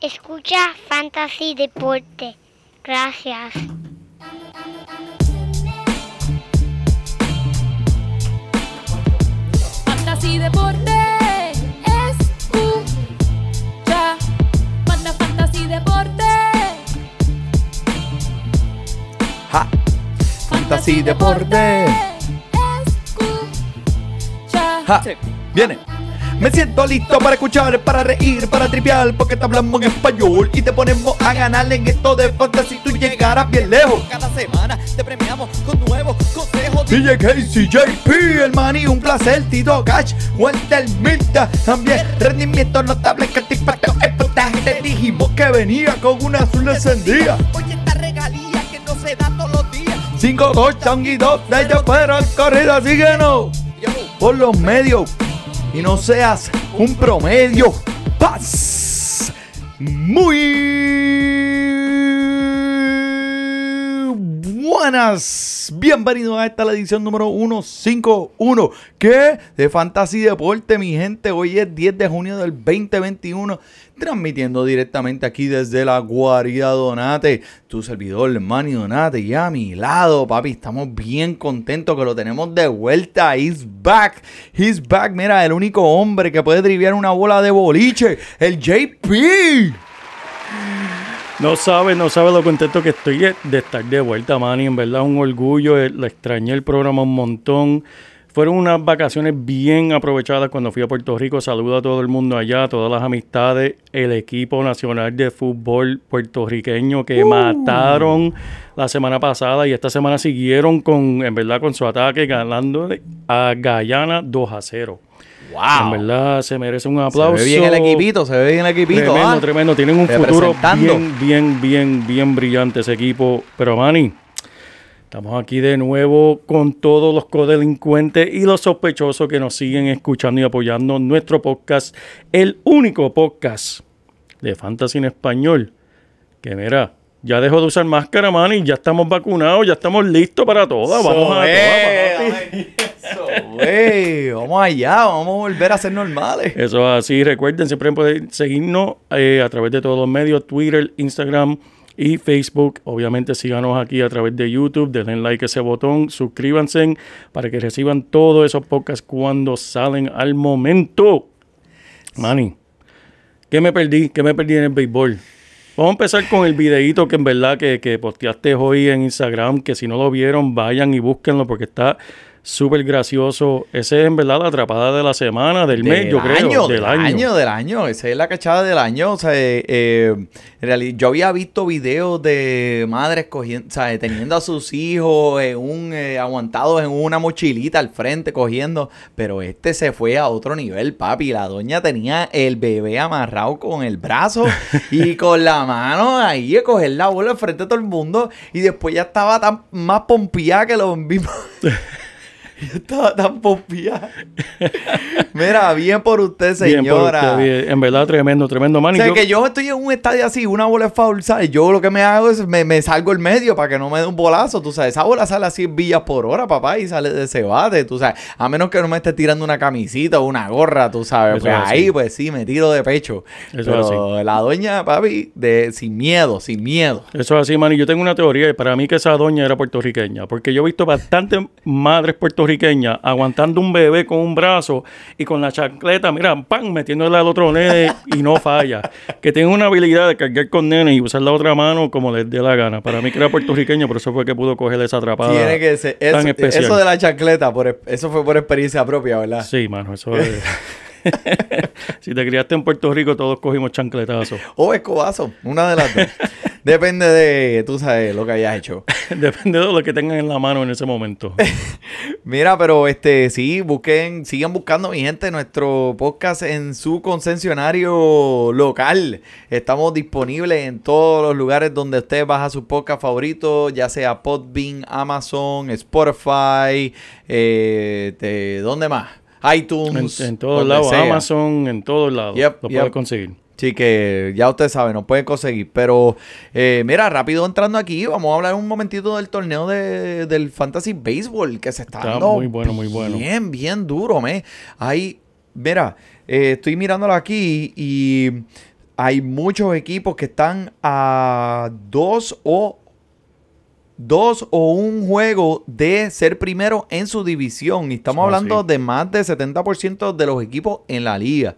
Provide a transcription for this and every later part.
Escucha Fantasy Deporte. Gracias. Fantasy Deporte. Escucha. Manda Fantasy Deporte. Ja. Fantasy Deporte. Escucha. Ja. Viene. Me siento listo para escuchar, para reír, para tripear, porque te hablamos en español y te ponemos a ganar en esto de fantasy. Tú llegarás bien lejos. Cada semana te premiamos con nuevos consejos. DJ Casey, JP, el maní, un placer, Tito Cash, Walter Milta, también rendimiento notable que te impactó. Te dijimos que venía con una azul encendida. Oye, esta regalía que no se da todos los días. Cinco touchdowns y dos de ellos fueron corridas, síguenos por los medios y no seas un promedio. Paz. Muy buenas. Bienvenidos a esta la edición número 151. ¿Qué? De Fantasy Deporte, mi gente. Hoy es 10 de junio del 2021. Transmitiendo directamente aquí desde la guarida Donate. Tu servidor, Manny Donate. Y a mi lado, papi, estamos bien contentos que lo tenemos de vuelta. He's back. He's back. Mira, el único hombre que puede triviar una bola de boliche. El JP. No sabe, no sabe lo contento que estoy de estar de vuelta, Manny. En verdad, un orgullo. eh, Le extrañé el programa un montón. Fueron unas vacaciones bien aprovechadas cuando fui a Puerto Rico. Saludo a todo el mundo allá, a todas las amistades, el equipo nacional de fútbol puertorriqueño que mataron la semana pasada y esta semana siguieron con, en verdad, con su ataque ganando a Guyana 2 a 0. En verdad se merece un Se aplauso. ve bien el equipito, se ve bien el equipito. Tremendo, ah. tremendo. Tienen un futuro bien, bien, bien, bien brillante ese equipo. Pero, Manny, estamos aquí de nuevo con todos los codelincuentes y los sospechosos que nos siguen escuchando y apoyando nuestro podcast. El único podcast de Fantasy en español. Que mira, ya dejó de usar máscara, Manny. Ya estamos vacunados, ya estamos listos para todas. Vamos a Eso todas, Vamos allá, vamos a volver a ser normales. Eso es así. Recuerden, siempre pueden seguirnos eh, a través de todos los medios, Twitter, Instagram y Facebook. Obviamente síganos aquí a través de YouTube, denle like a ese botón, suscríbanse para que reciban todos esos podcasts cuando salen al momento. Manny, ¿qué me perdí? ¿Qué me perdí en el béisbol? Vamos a empezar con el videíto que en verdad que, que posteaste hoy en Instagram, que si no lo vieron, vayan y búsquenlo porque está súper gracioso. Ese es en verdad la atrapada de la semana, del, mes, yo creo. año, del, del año. año, del año. Esa es la cachada del año. O sea, eh, eh, en realidad, yo había visto videos de madres cogiendo, o sea, teniendo a sus hijos en un, eh, aguantados en una mochilita al frente cogiendo. Pero este se fue a otro nivel, papi. La doña tenía el bebé amarrado con el brazo y con la mano ahí a coger la bola al frente de todo el mundo. Y después ya estaba tan más pompeada que lo mismo. Yo estaba tan pompeada. Mira, bien por usted, Bien, por señora. usted, bien. En verdad, tremendo, tremendo. O Manny, sea, yo- que yo estoy en un estadio así, una bola es foul, ¿sabes? Yo lo que me hago es me, me salgo el medio para que no me dé un bolazo, tú sabes. Esa bola sale a 100 villas por hora, papá, y sale de ese bate, tú sabes. A menos que no me esté tirando una camisita o una gorra, tú sabes. Eso Pues es así. ahí, pues sí, me tiro de pecho. Eso es Pero la doña, papi, de, sin miedo, sin miedo. Eso es así, Manny. Yo tengo una teoría y para mí que esa doña era puertorriqueña. Porque yo he visto bastantes madres puertorriqueñas aguantando un bebé con un brazo y con la chancleta, mira, ¡pam! metiéndole al otro nene y no falla. Que tienen una habilidad de cargar con nene y usar la otra mano como les dé la gana. Para mí que era puertorriqueña, por eso fue que pudo coger esa atrapada. Tiene que ser. tan especial. eso de la chancleta, por, eso fue por experiencia propia, ¿verdad? Sí, mano, eso es. si te criaste en Puerto Rico, todos cogimos chancletazos. O escobazo, una de las dos. Depende de, tú sabes, lo que hayas hecho. Depende de lo que tengan en la mano en ese momento. Mira, pero este, sí, busquen, sigan buscando, mi gente, nuestro podcast en su concesionario local. Estamos disponibles en todos los lugares donde usted baja su podcast favorito, ya sea Podbean, Amazon, Spotify, eh, de- ¿dónde más? ITunes. en todos lados. Amazon, en todos lados. Yep, lo yep. puedes conseguir. Sí, que ya usted sabe, nos pueden conseguir. Pero eh, mira, rápido entrando aquí, vamos a hablar un momentito del torneo de- del Fantasy Baseball que se está, Está dando muy bueno, muy bueno. Bien, bien duro, me. Ahí, mira, eh, estoy mirándolo aquí y hay muchos equipos que están a dos o dos o un juego de ser primero en su división. Y estamos hablando así. de más del 70% de los equipos en la liga.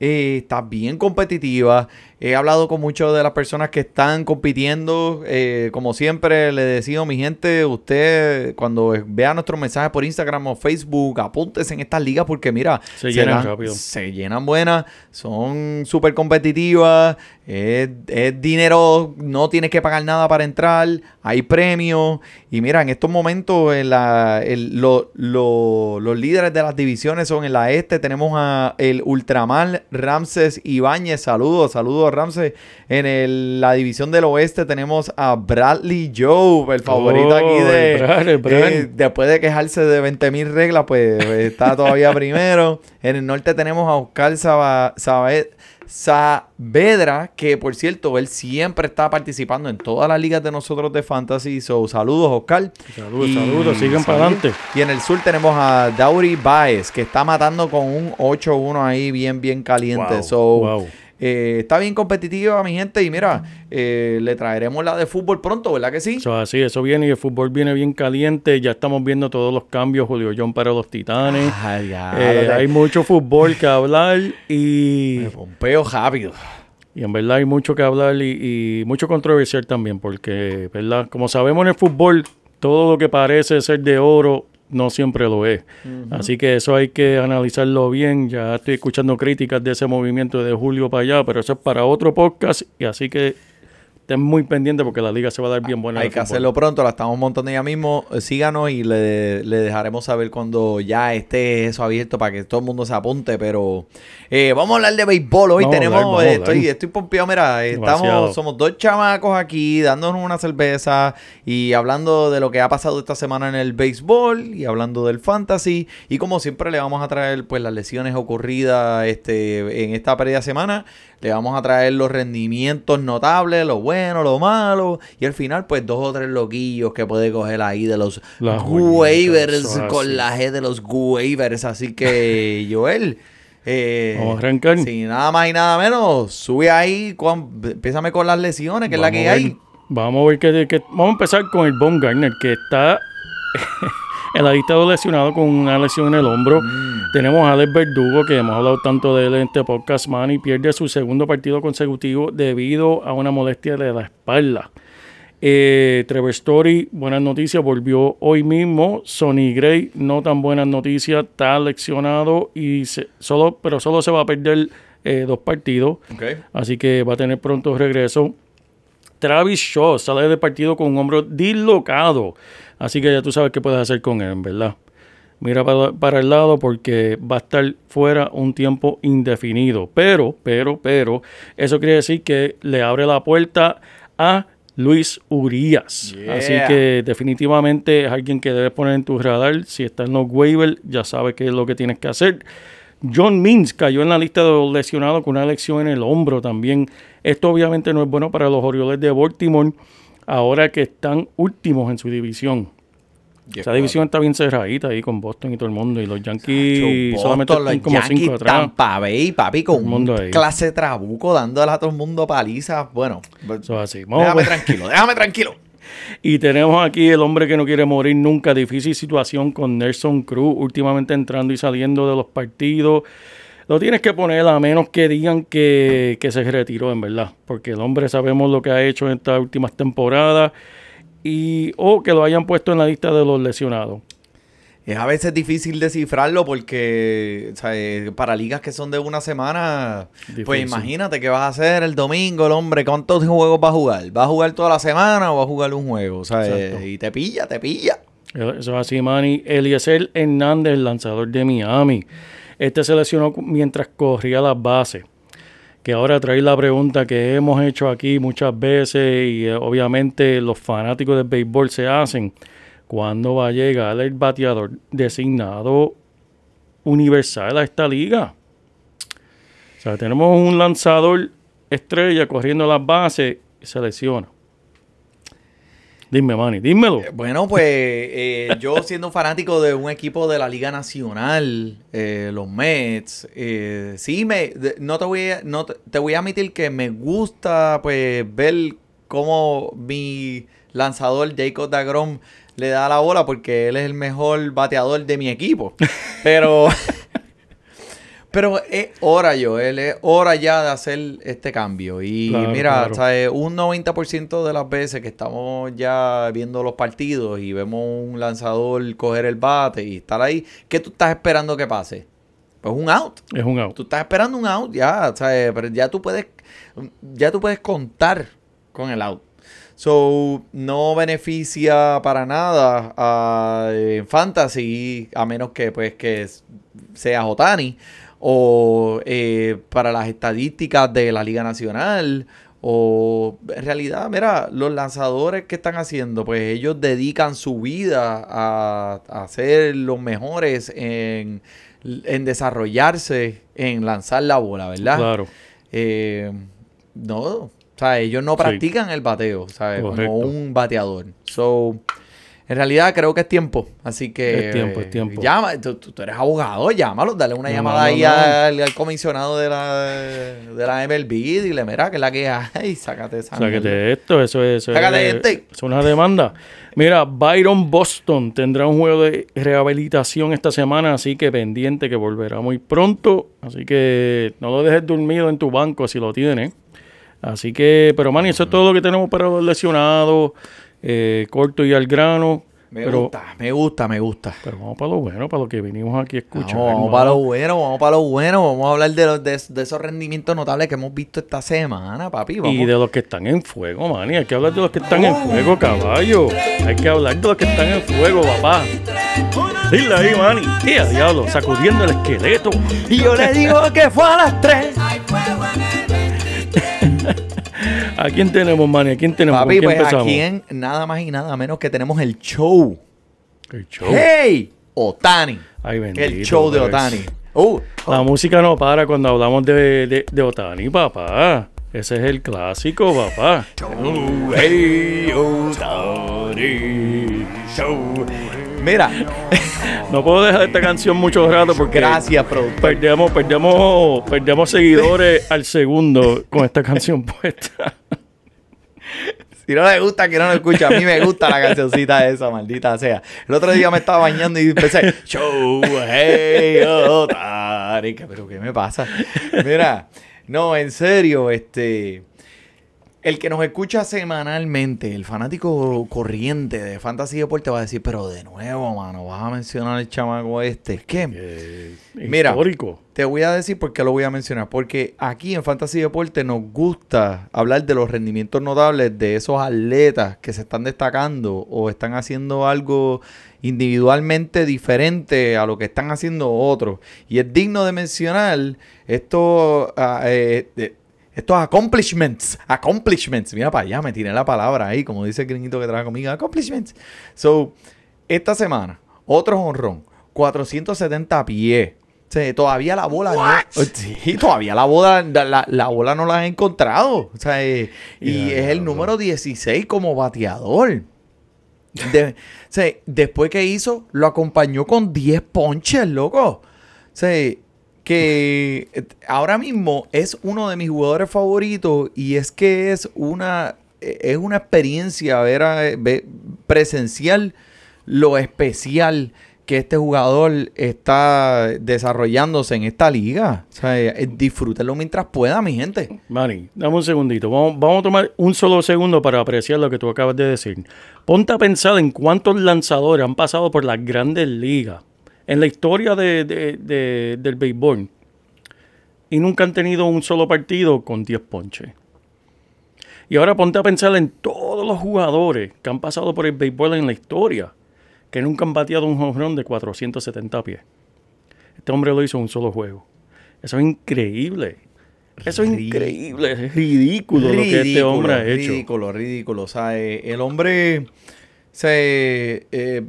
Eh, está bien competitiva. He hablado con muchas de las personas que están compitiendo. Eh, como siempre, le decimos, mi gente, usted cuando vea nuestros mensajes por Instagram o Facebook, apúntese en estas ligas porque mira, Se llenan dan- rápido. se llenan buenas, son súper competitivas, es, es dinero, no tienes que pagar nada para entrar, hay premios. Y mira, en estos momentos en la, el- lo- lo- los líderes de las divisiones son en la este, tenemos a el Ultramar Ramses Ibáñez, saludos, saludos Ramses. En el- la división del oeste tenemos a Bradley Joe, el favorito Oh, aquí de... el el eh, después de quejarse de 20 mil reglas, pues está todavía primero. En el norte tenemos a Oscar Saba- Saavedra, que por cierto, él siempre está participando en todas las ligas de nosotros de Fantasy. So, saludos, Oscar. Saludos, saludos, sigan para adelante. Y en el sur tenemos a Dauri Baez, que está matando con un 8-1 ahí bien, bien caliente. Wow, so, wow. Eh, está bien competitiva, mi gente. Y mira, eh, le traeremos la de fútbol pronto, ¿verdad que sí? Eso así, eso viene y el fútbol viene bien caliente. Ya estamos viendo todos los cambios. Julio John para los Titanes. Ay, ya, Eh, hay mucho fútbol que hablar y, Me pompeo rápido. y en verdad hay mucho que hablar y, y mucho controversial también porque, ¿verdad? Como sabemos en el fútbol, todo lo que parece ser de oro no siempre lo es. Así que eso hay que analizarlo bien. Ya estoy escuchando críticas de ese movimiento de Julio para allá, pero eso es para otro podcast y así que estén muy pendientes porque la liga se va a dar bien buena. Hay que hacerlo pronto, la estamos montando ya mismo. Eh, Síganos y le, le dejaremos saber cuando ya esté eso abierto para que todo el mundo se apunte. Pero eh, vamos a hablar de béisbol. Hoy tenemos, eh, estoy, estoy pompeado, mira, Demasiado. estamos, somos dos chamacos aquí dándonos una cerveza y hablando de lo que ha pasado esta semana en el béisbol y hablando del fantasy. Y como siempre le vamos a traer pues las lesiones ocurridas este, en esta pérdida semana. Le vamos a traer los rendimientos notables, lo bueno, lo malo. Y al final, pues dos o tres loquillos que puede coger ahí de los Las waivers con la G de los waivers. Así que, Joel. eh, Vamos a arrancar. Sin nada más y nada menos, sube ahí, empiézame con las lesiones, que es la que ver- hay. Vamos a ver qué, qué- Vamos a empezar con el Von Garner, que está en la lista de lesionado con una lesión en el hombro. Mm. Tenemos a Alex Verdugo, que hemos hablado tanto de él en este podcast, man, y pierde su segundo partido consecutivo debido a una molestia de la espalda. Eh, Trevor Story, buenas noticias, volvió hoy mismo. Sonny Gray, no tan buenas noticias, está lesionado y se- solo, pero solo se va a perder eh, dos partidos. Así que va a tener pronto regreso. Travis Shaw sale del partido con un hombro dislocado. Así que ya tú sabes qué puedes hacer con él, ¿verdad? Mira para, para el lado porque va a estar fuera un tiempo indefinido. Pero, pero, pero, eso quiere decir que le abre la puerta a Luis Urias. Yeah. Así que definitivamente es alguien que debes poner en tu radar. Si está en los waivers, ya sabes qué es lo que tienes que hacer. John Means cayó en la lista de los lesionados con una lesión en el hombro también. Esto obviamente no es bueno para los Orioles de Baltimore ahora que están últimos en su división. Esa división está bien cerradita ahí con Boston y todo el mundo. Y los Yankees Boston, solamente los están como Yankees, cinco atrás. Tampa Bay, papi, con el mundo un clase trabuco dándole a todo el mundo palizas. Bueno, Eso es así. Vamos déjame tranquilo, déjame tranquilo. Y tenemos aquí el hombre que no quiere morir nunca. Difícil situación con Nelson Cruz, últimamente entrando y saliendo de los partidos. Lo tienes que poner a menos que digan que, que se retiró, en verdad. Porque el hombre sabemos lo que ha hecho en estas últimas temporadas. Y, o que lo hayan puesto en la lista de los lesionados. Es a veces difícil descifrarlo porque o sea, eh, para ligas que son de una semana, pues imagínate qué vas a hacer el domingo, el hombre, ¿cuántos juegos va a jugar? ¿Va a jugar toda la semana o va a jugar un juego? O sea, eh, Exacto. y te pilla, te pilla. Eso es así, Manny. Eliezer Hernández, lanzador de Miami. Este se lesionó mientras corría las bases. Que ahora trae la pregunta que hemos hecho aquí muchas veces y eh, obviamente los fanáticos del béisbol se hacen. ¿Cuándo va a llegar el bateador designado universal a esta liga? O sea, tenemos un lanzador estrella corriendo las bases y se lesiona. Dime, Manny, dímelo. Bueno, pues eh, yo siendo fanático de un equipo de la Liga Nacional, eh, los Mets, eh, sí me, no te voy a, no te, te voy a admitir que me gusta pues ver cómo mi lanzador Jacob Dagrom le da la bola porque él es el mejor bateador de mi equipo. Pero pero es hora, Joel, es hora ya de hacer este cambio. Y Claro, mira, claro. ¿sabes? un 90% de las veces que estamos ya viendo los partidos y vemos un lanzador coger el bate y estar ahí, ¿qué tú estás esperando que pase? Pues un out. Es un out. Tú estás esperando un out ya, ¿sabes? Pero ya tú puedes, ya tú puedes contar con el out. So, no beneficia para nada a eh, Fantasy, a menos que pues que sea Otani, o eh, para las estadísticas de la Liga Nacional, o en realidad, mira, los lanzadores que están haciendo, pues ellos dedican su vida a, a ser los mejores en, en desarrollarse, en lanzar la bola, ¿verdad? Claro. Eh, no, o sea, ellos no practican el bateo, ¿sabes? Correcto. Como un bateador. So, en realidad creo que es tiempo. Así que. Es tiempo, es tiempo. Llama, tú, eres abogado, llámalo, dale una No, llamada no, ahí no. Al, al comisionado de la, de la MLB. Dile, mira, que es la que hay, sácate esa. Sácate esto, eso es, eso Sácate es, este. es una demanda. Mira, Byron Boston tendrá un juego de rehabilitación esta semana, así que pendiente que volverá muy pronto. Así que no lo dejes dormido en tu banco si lo tienes. Así que, pero Manny, eso es todo lo que tenemos para los lesionados, eh, corto y al grano. Me pero, gusta, me gusta, me gusta. pero vamos para lo bueno, para lo que vinimos aquí a escuchar. Vamos, vamos hermano. para lo bueno, vamos para lo bueno. Vamos a hablar de, los, de, de esos rendimientos notables que hemos visto esta semana, papi. Vamos. Y de los que están en fuego, Manny. Hay que hablar de los que están en fuego, caballo. Hay que hablar de los que están en fuego, papá. Dile ahí, Manny. ¡Qué a diablo! Sacudiendo el esqueleto. Y yo le digo que fue a las 3. ¿A quién tenemos, Manny? ¿A quién tenemos? Papi, ¿Con quién pues empezamos? en nada más y nada menos que tenemos el show. El show. ¡Hey! Otani. Ay, bendito. el show de pues. Otani. Uh, La música no para cuando hablamos de, de, de Otani, papá. Ese es el clásico, papá. hey, Otani. Show. Mira, No puedo dejar esta canción mucho rato porque gracias, productor. perdemos, perdemos, perdemos seguidores al segundo con esta canción puesta. Si no le gusta, que no lo escucha. A mí me gusta la cancioncita esa, maldita sea. El otro día me estaba bañando y empecé, show, hey, Otani. Que, Pero, ¿qué me pasa? Mira, no, en serio, este... El que nos escucha semanalmente, el fanático corriente de Fantasy Deporte va a decir, pero de nuevo, mano, vas a mencionar el chamaco este. ¿Qué? Mira. Histórico. Te voy a decir por qué lo voy a mencionar. Porque aquí en Fantasy Deporte nos gusta hablar de los rendimientos notables de esos atletas que se están destacando o están haciendo algo individualmente diferente a lo que están haciendo otros. Y es digno de mencionar esto, ah, eh, de- estos accomplishments. Accomplishments. Mira para allá, me tiré la palabra ahí, como dice el gringuito que trabaja conmigo. Accomplishments. So, esta semana, otro honrón. 470 pies. O sea, todavía la bola no. Sí, todavía la bola, la, la bola no la han encontrado. O sea, eh, y es el número 16 como bateador. De- o sea, después que hizo, lo acompañó con 10 ponches, loco. O sea, que ahora mismo es uno de mis jugadores favoritos y es que es una, eh, es una experiencia ver, a- ver- presencial lo especial que este jugador está desarrollándose en esta liga. O sea, eh, disfrútenlo mientras pueda, mi gente. Manny, dame un segundito. Vamos, vamos a tomar un solo segundo para apreciar lo que tú acabas de decir. Ponte a pensar en cuántos lanzadores han pasado por las grandes ligas en la historia de- de- de- del béisbol y nunca han tenido un solo partido con 10 ponches. Y ahora ponte a pensar en todos los jugadores que han pasado por el béisbol en la historia que nunca han bateado un jonrón de 470 pies. Este hombre lo hizo en un solo juego. Eso es increíble. Eso es increíble, es ridículo, lo que este hombre ha hecho. Ridículo, ridículo. O sea, eh, el hombre se... eh,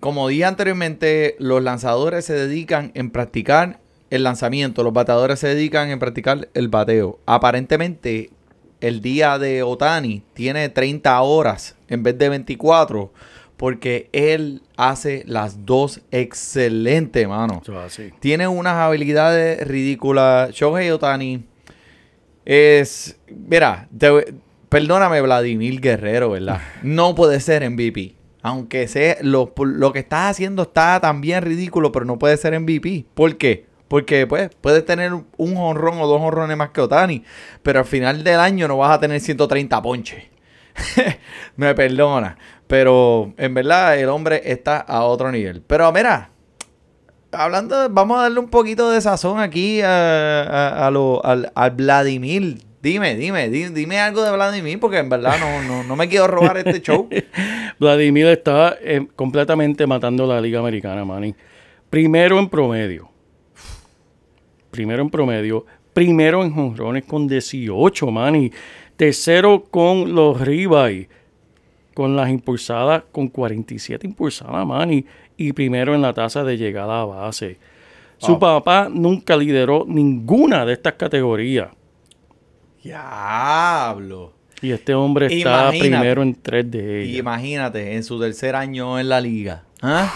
como dije anteriormente, los lanzadores se dedican en practicar el lanzamiento. Los bateadores se dedican en practicar el bateo. Aparentemente, el día de Otani tiene 30 horas en vez de 24, porque él hace las dos excelente, mano. Así. Tiene unas habilidades ridículas. Shohei Otani es. Mira, te- perdóname, Vladimir Guerrero, ¿verdad? No puede ser MVP. Aunque sea lo, lo que estás haciendo está también ridículo, pero no puede ser MVP. ¿Por qué? Porque pues puedes tener un honrón o dos honrones más que Otani, pero al final del año no vas a tener 130 ponches. Me perdona, pero en verdad el hombre está a otro nivel. Pero mira, hablando, vamos a darle un poquito de sazón aquí a, a- a lo- al, al Vladimir. Dime, dime, di- dime algo de Vladimir, porque en verdad no, no, no me quiero robar este show. Vladimir está eh, completamente matando la Liga Americana, Manny. Primero en promedio. Primero en promedio. Primero en jonrones con 18, Manny. Tercero con los ribeye. Con las impulsadas, con 47 impulsadas, Manny. Y primero en la tasa de llegada a base. Su papá nunca lideró ninguna de estas categorías. Diablo. Y este hombre está Imagínate. primero en tres de ellas. Imagínate, en su tercer año en la liga. ¿Ah?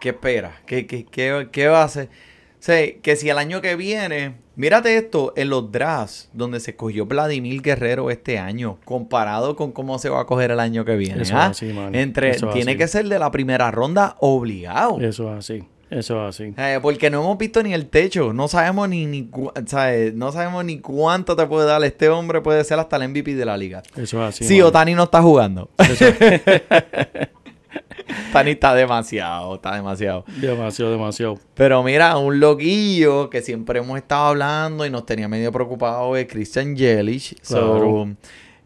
¿Qué espera? ¿Qué, qué, qué, qué va a hacer? O sea, que si el año que viene, mírate esto, en los drafts donde se escogió Vladimir Guerrero este año, comparado con cómo se va a coger el año que viene. Eso ¿ah? es así. Entre, Eso tiene así. que ser de la primera ronda obligado. Eso es así. Eso es así. Eh, porque no hemos visto ni el techo, no sabemos ni, ni ¿sabes? no sabemos ni cuánto te puede dar este hombre, puede ser hasta el MVP de la liga. Eso es así. si mano. Otani no está jugando. Otani está demasiado, está demasiado. Demasiado, demasiado. Pero mira, un loquillo que siempre hemos estado hablando y nos tenía medio preocupado es Christian Yelich. So, Claro.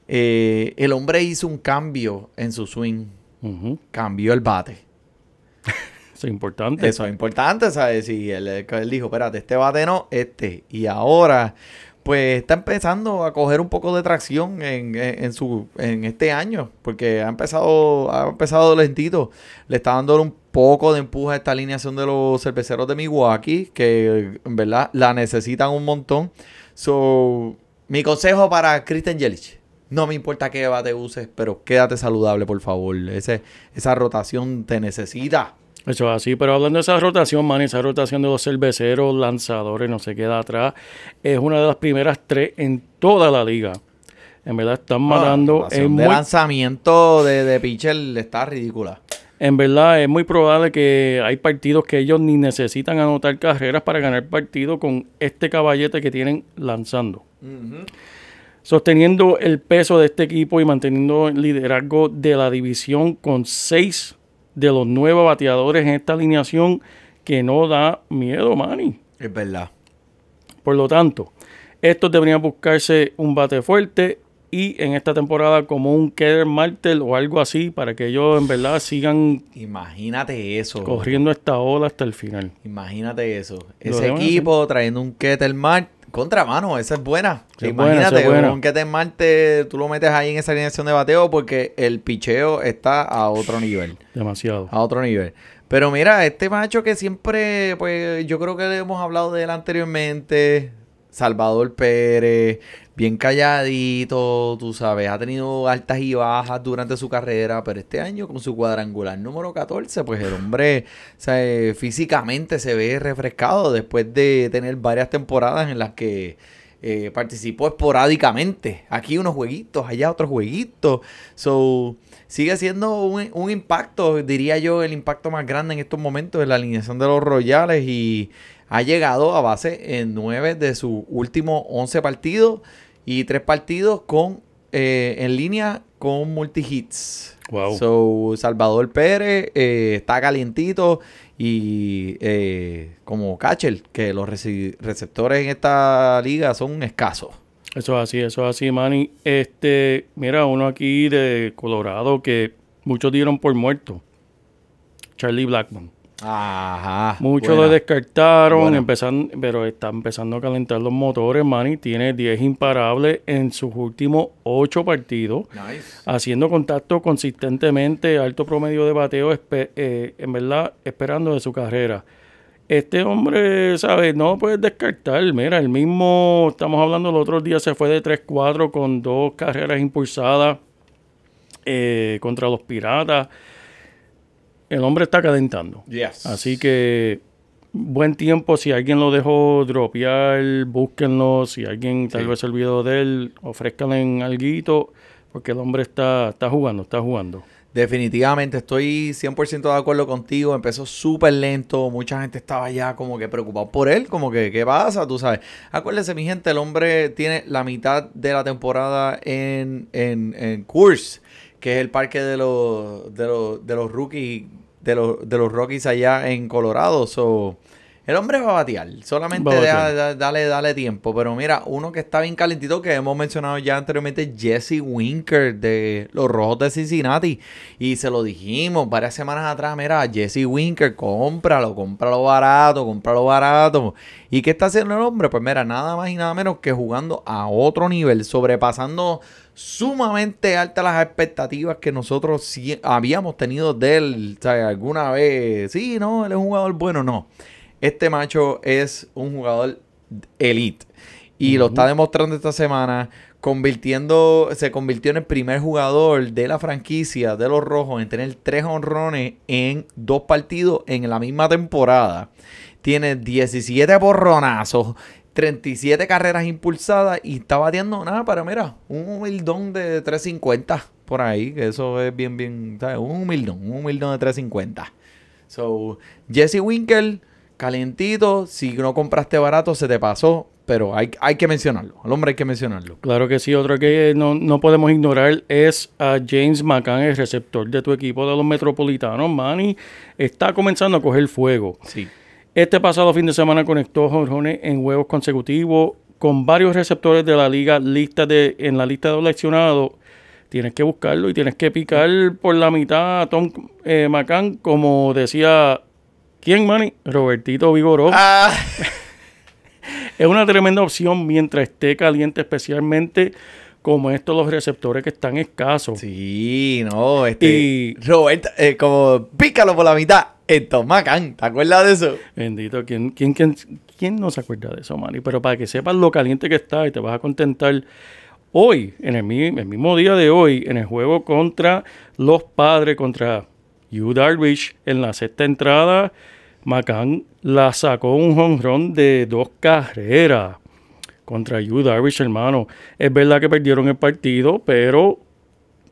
eh, el hombre hizo un cambio en su swing, cambió el bate. Eso es importante. Eso es importante, ¿sabes? Si él, él dijo, espérate, este bate no, este. Y ahora, pues está empezando a coger un poco de tracción en, en- su, en este año, porque ha empezado, ha empezado lentito. Le está dando un poco de empuje a esta alineación de los cerveceros de Milwaukee, que en verdad la necesitan un montón. So, mi consejo para Christian Yelich. No me importa qué bate uses, pero quédate saludable, por favor. Ese, esa rotación te necesita. Eso es así. Pero hablando de esa rotación, man, esa rotación de los cerveceros, lanzadores, no se queda atrás. Es una de las primeras tres en toda la liga. En verdad están matando. Ah, es de muy- lanzamiento de, de pitcher está ridícula. En verdad, es muy probable que hay partidos que ellos ni necesitan anotar carreras para ganar partido con este caballete que tienen lanzando. Sosteniendo el peso de este equipo y manteniendo el liderazgo de la división con seis de los nueve bateadores en esta alineación que no da miedo, Manny. Es verdad. Por lo tanto, estos deberían buscarse un bate fuerte y en esta temporada como un Keder Martel o algo así para que ellos en verdad sigan Imagínate eso. corriendo esta ola hasta el final. Imagínate eso. Ese equipo trayendo un Ketelmart. Contra mano, esa es buena. Buena, Imagínate, buena. Ketelmart te- tú lo metes ahí en esa alineación de bateo porque el picheo está a otro nivel. Demasiado. A otro nivel. Pero mira, este macho que siempre, pues yo creo que le hemos hablado de él anteriormente, Salvador Pérez, bien calladito, tú sabes, ha tenido altas y bajas durante su carrera, pero este año con su cuadrangular número 14, pues el hombre o sea, físicamente se ve refrescado después de tener varias temporadas en las que eh, participó esporádicamente. Aquí unos jueguitos, allá otros jueguitos. So, sigue siendo un, un impacto, diría yo, el impacto más grande en estos momentos en la alineación de los Royales y ha llegado a base en nueve de sus últimos 11 partidos y tres partidos con eh, en línea con multi-hits. Wow. So, Salvador Pérez eh, está calientito y eh, como catcher, que los receptores en esta liga son escasos. Eso es así, eso es así, Manny. Este, mira, uno aquí de Colorado que muchos dieron por muerto. Charlie Blackman. Ajá. Muchos lo descartaron, Buena. empezan, pero está empezando a calentar los motores, Manny. Tiene 10 imparables en sus últimos 8 partidos. Nice. Haciendo contacto consistentemente, alto promedio de bateo, eh, en verdad, esperando de su carrera. Este hombre, ¿sabes? No puedes descartar. Mira, el mismo, estamos hablando el otro día, se fue de 3-4 con dos carreras impulsadas eh, contra los Piratas. El hombre está calentando. Yes. Así que buen tiempo. Si alguien lo dejó dropear, búsquenlo. Si alguien tal Sí. vez se olvidó de él, ofrézcanle en alguito. Porque el hombre está, está jugando, está jugando. Definitivamente, estoy 100% de acuerdo contigo. Empezó súper lento. Mucha gente estaba ya como que preocupado por él. Como que, ¿qué pasa? Tú sabes. Acuérdense, mi gente, el hombre tiene la mitad de la temporada en, en, en Coors, que es el parque de los, de los, de los rookies, de los, de los Rockies allá en Colorado. So, el hombre va a batear. Solamente Va a deja- batear. da- dale, dale tiempo. Pero mira, uno que está bien calentito que hemos mencionado ya anteriormente, Jesse Winker de los Rojos de Cincinnati. Y se lo dijimos varias semanas atrás, mira, Jesse Winker, cómpralo, cómpralo barato, cómpralo barato. ¿Y qué está haciendo el hombre? Pues mira, nada más y nada menos que jugando a otro nivel, sobrepasando sumamente altas las expectativas que nosotros habíamos tenido de él. ¿sabes? Alguna vez, sí, no, él es un jugador bueno, no. Este macho es un jugador elite. Y lo está demostrando esta semana, convirtiendo, se convirtió en el primer jugador de la franquicia de los rojos en tener tres honrones en dos partidos en la misma temporada. Tiene 17 porronazos, 37 carreras impulsadas y está bateando nada, pero mira, un humildón de 350 por ahí, que eso es bien, bien, ¿sabes? Un humildón, un humildón de 350. So, Jesse Winkel, calientito. Si no compraste barato, se te pasó. Pero hay, hay que mencionarlo. Al hombre hay que mencionarlo. Claro que sí, otro que no, no podemos ignorar es a James McCann, el receptor de tu equipo de los Metropolitanos. Manny está comenzando a coger fuego. Sí. Este pasado fin de semana conectó jonrones en juegos consecutivos con varios receptores de la liga lista de, en la lista de seleccionados. Tienes que buscarlo y tienes que picar por la mitad a Tom eh, McCann, como decía, ¿quién, Manny? Robertito Vigoró. Ah, Es una tremenda opción mientras esté caliente, especialmente como estos los receptores que están escasos. sí, no. Este. Y- Roberto, eh, como pícalo por la mitad. Esto, Macan. ¿Te acuerdas de eso? Bendito, ¿quién, quién, quién, quién no se acuerda de eso, Manny? Pero para que sepas lo caliente que está y te vas a contentar, hoy, en el, mi- el mismo día de hoy, en el juego contra los padres, contra Hugh Darvish, en la sexta entrada, McCann la sacó un jonrón de dos carreras contra Hugh Darvish, hermano. Es verdad que perdieron el partido, pero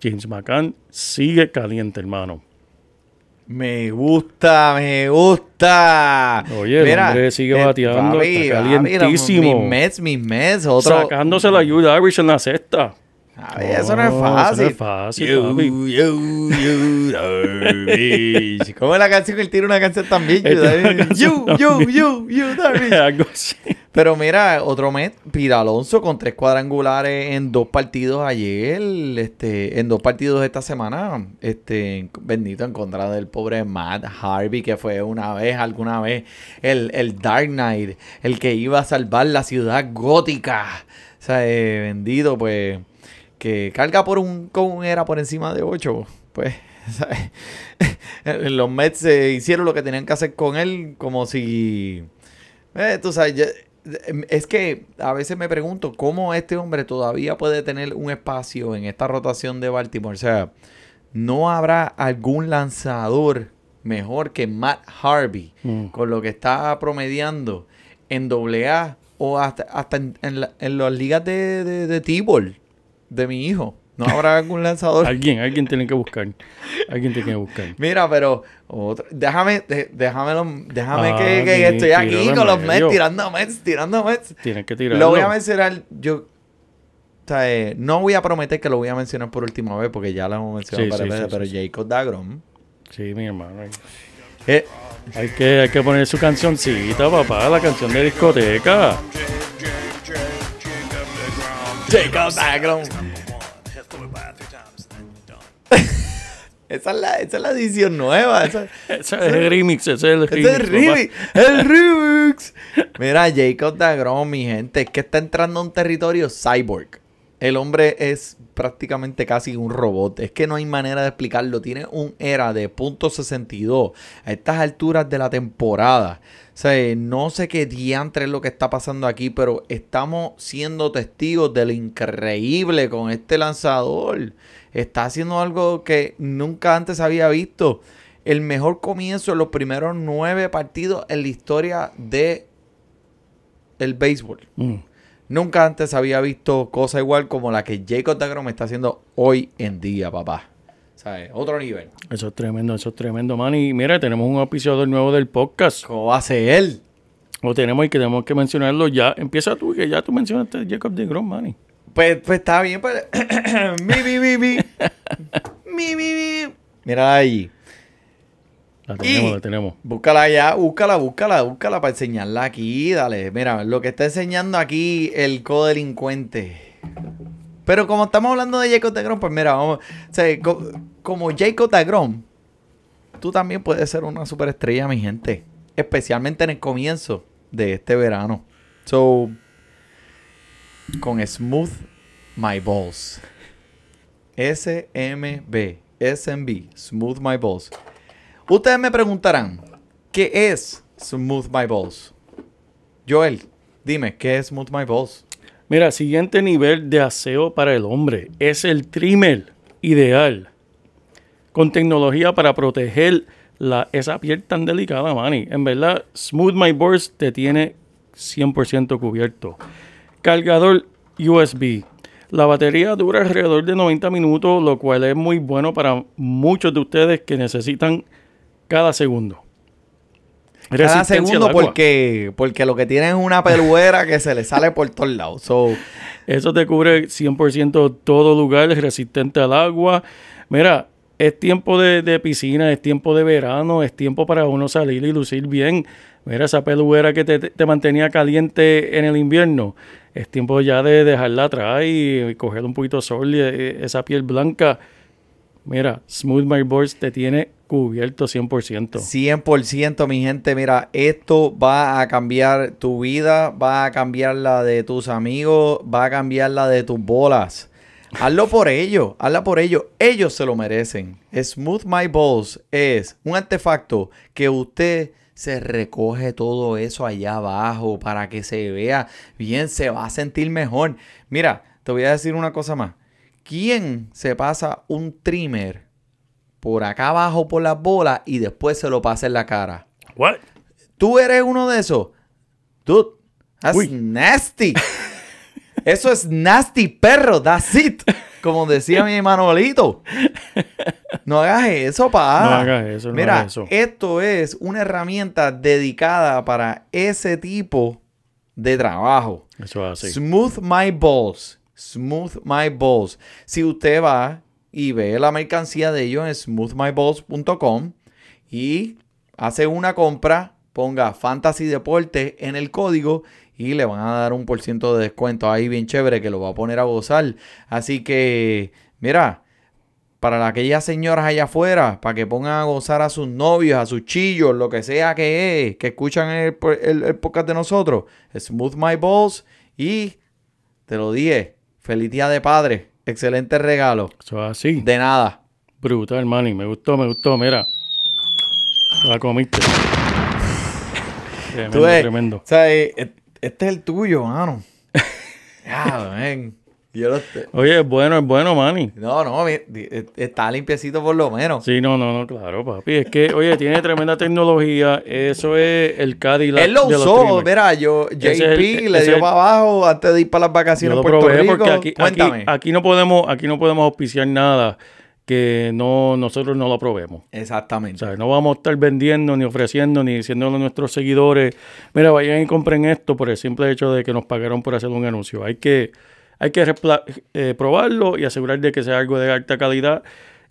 James McCann sigue caliente, hermano. Me gusta, me gusta. Oye, el hombre sigue bateando, está calientísimo. mis Mets, mis Mets. Otro. Sacándosela a Hugh Darvish en la sexta. A ver, eso no es fácil. eso no es fácil, You, you, you, Darvish. ¿Cómo es la canción? Él tiene una canción también. También. you, you, Darvish. Algo así. Pero mira, otro Met, Pira Alonso con tres cuadrangulares en dos partidos ayer, este, en dos partidos esta semana, este, bendito en contra del pobre Matt Harvey, que fue una vez, alguna vez, el, el Dark Knight, el que iba a salvar la ciudad gótica. O sea, eh, bendito, pues, que carga por un, con era por encima de ocho, pues. ¿sabes? Los Mets eh, hicieron lo que tenían que hacer con él, como si eh, tú sabes, es que a veces me pregunto cómo este hombre todavía puede tener un espacio en esta rotación de Baltimore. O sea, ¿no habrá algún lanzador mejor que Matt Harvey Mm. con lo que está promediando en AA o hasta, hasta en, en la- en las ligas de, de, de T-ball de mi hijo? ¿No habrá algún lanzador? Alguien, alguien tiene que buscar. Alguien tiene que buscar. Mira, pero otro- déjame, de- déjame, lo- déjame Ah, que, que sí, estoy aquí con los. Mets, tirando Mets, tirando Mets. Tienes que tirarlo. Lo voy a mencionar, yo, o sea, eh, no voy a prometer que lo voy a mencionar por última vez porque ya lo hemos mencionado Sí, varias sí, veces, sí, pero Jacob Dagrom. Sí, mi hermano. Hay, eh, hay que, hay que poner su cancioncita, papá. La canción de discoteca. Jacob Dagrom. Esa, es la, esa es la edición nueva. Esa, es el remix, ese es el ese remix. es el papá. remix. El remix. Mira, Jacob Dagrom, mi gente, es que está entrando a un territorio cyborg. El hombre es prácticamente casi un robot. Es que no hay manera de explicarlo. Tiene un era de punto .62 a estas alturas de la temporada. O sea, no sé qué diantre es lo que está pasando aquí, pero estamos siendo testigos de lo increíble con este lanzador. Está haciendo algo que nunca antes había visto. El mejor comienzo en los primeros nueve partidos en la historia de el béisbol. Mm. Nunca antes había visto cosa igual como la que Jacob DeGrom está haciendo hoy en día, papá. ¿Sabes? Otro nivel. Eso es tremendo, eso es tremendo, man. Y mira, tenemos un auspiciador nuevo del podcast. ¿Cómo va a ser él? Lo tenemos y que tenemos que mencionarlo ya. Empieza tú, que ya tú mencionaste a Jacob de Grom, man. Pues, pues está bien, pues. mi, mi, mi, mi. mi, mi, mi. Mira ahí. La tenemos, Y- la tenemos. Búscala ya, búscala, búscala, búscala para enseñarla aquí. Dale, mira, lo que está enseñando aquí el codelincuente. Pero como estamos hablando de Jacob DeGrom, pues mira, vamos. O sea, co- como Jacob DeGrom, tú también puedes ser una superestrella, mi gente. Especialmente en el comienzo de este verano. So, con Smooth My Balls. SMB. SMB. Smooth My Balls. Ustedes me preguntarán, ¿qué es Smooth My Balls? Joel, dime, ¿qué es Smooth My Balls? Mira, siguiente nivel de aseo para el hombre es el trimmer ideal. Con tecnología para proteger la, esa piel tan delicada, Manny. En verdad, Smooth My Boards te tiene 100% cubierto. Cargador USB. La batería dura alrededor de 90 minutos, lo cual es muy bueno para muchos de ustedes que necesitan cada segundo. Cada segundo porque, porque lo que tienen es una peluera que se le sale por todos lados. So, Eso te cubre 100% todo lugar, es resistente al agua. Mira, es tiempo de, de piscina, es tiempo de verano, es tiempo para uno salir y lucir bien. Mira, esa peluera que te, te mantenía caliente en el invierno, es tiempo ya de dejarla atrás y, y coger un poquito de sol y eh, esa piel blanca. Mira, Smooth My Boards te tiene cubierto 100%. 100% mi gente, mira, esto va a cambiar tu vida, va a cambiar la de tus amigos, va a cambiar la de tus bolas. Hazlo por ellos, hazla por ellos, ellos se lo merecen. Smooth My Balls es un artefacto que usted se recoge todo eso allá abajo para que se vea bien, se va a sentir mejor. Mira, te voy a decir una cosa más. ¿Quién se pasa un trimmer por acá abajo por las bolas y después se lo pasa en la cara? What? ¿Tú eres uno de esos? Dude, that's Uy. nasty. Eso es nasty, perro. That's it. Como decía mi Manolito. No hagas eso, pa. No hagas eso, no Mira, hagas eso. esto es una herramienta dedicada para ese tipo de trabajo. Eso es así. Smooth My Balls. Smooth My Balls. Si usted va y ve la mercancía de ellos en smoothmyballs.com y hace una compra, ponga Fantasy Deporte en el código y le van a dar un por ciento de descuento ahí bien chévere que lo va a poner a gozar. Así que, mira, para aquellas señoras allá afuera, para que pongan a gozar a sus novios, a sus chillos, lo que sea que es, que escuchan el, podcast de nosotros, Smooth My Balls y te lo dije, feliz día de padre, excelente regalo, Eso es así. de nada. Brutal, Manny. Me gustó, me gustó. Mira. La comiste. tremendo, Tú ves, tremendo. o sea, eh, este es el tuyo, mano. Ya, ven. Yo lo te- Oye, es bueno, es bueno, Manny. No, no, eh, está limpiecito por lo menos. Sí, no, no, no, claro, papi. Es que, oye, tiene tremenda tecnología. Eso es el Cadillac. Él lo de usó, mira, yo, JP es el- le dio para abajo antes de ir para las Yo vacaciones lo en Puerto Rico. porque aquí, aquí, Cuéntame. aquí no podemos, aquí no podemos auspiciar nada que no nosotros no lo probemos. O Exactamente. sea, no vamos a estar vendiendo, ni ofreciendo, ni diciéndole a nuestros seguidores, mira, vayan y compren esto por el simple hecho de que nos pagaron por hacer un anuncio. Hay que, hay que eh, probarlo y asegurar de que sea algo de alta calidad.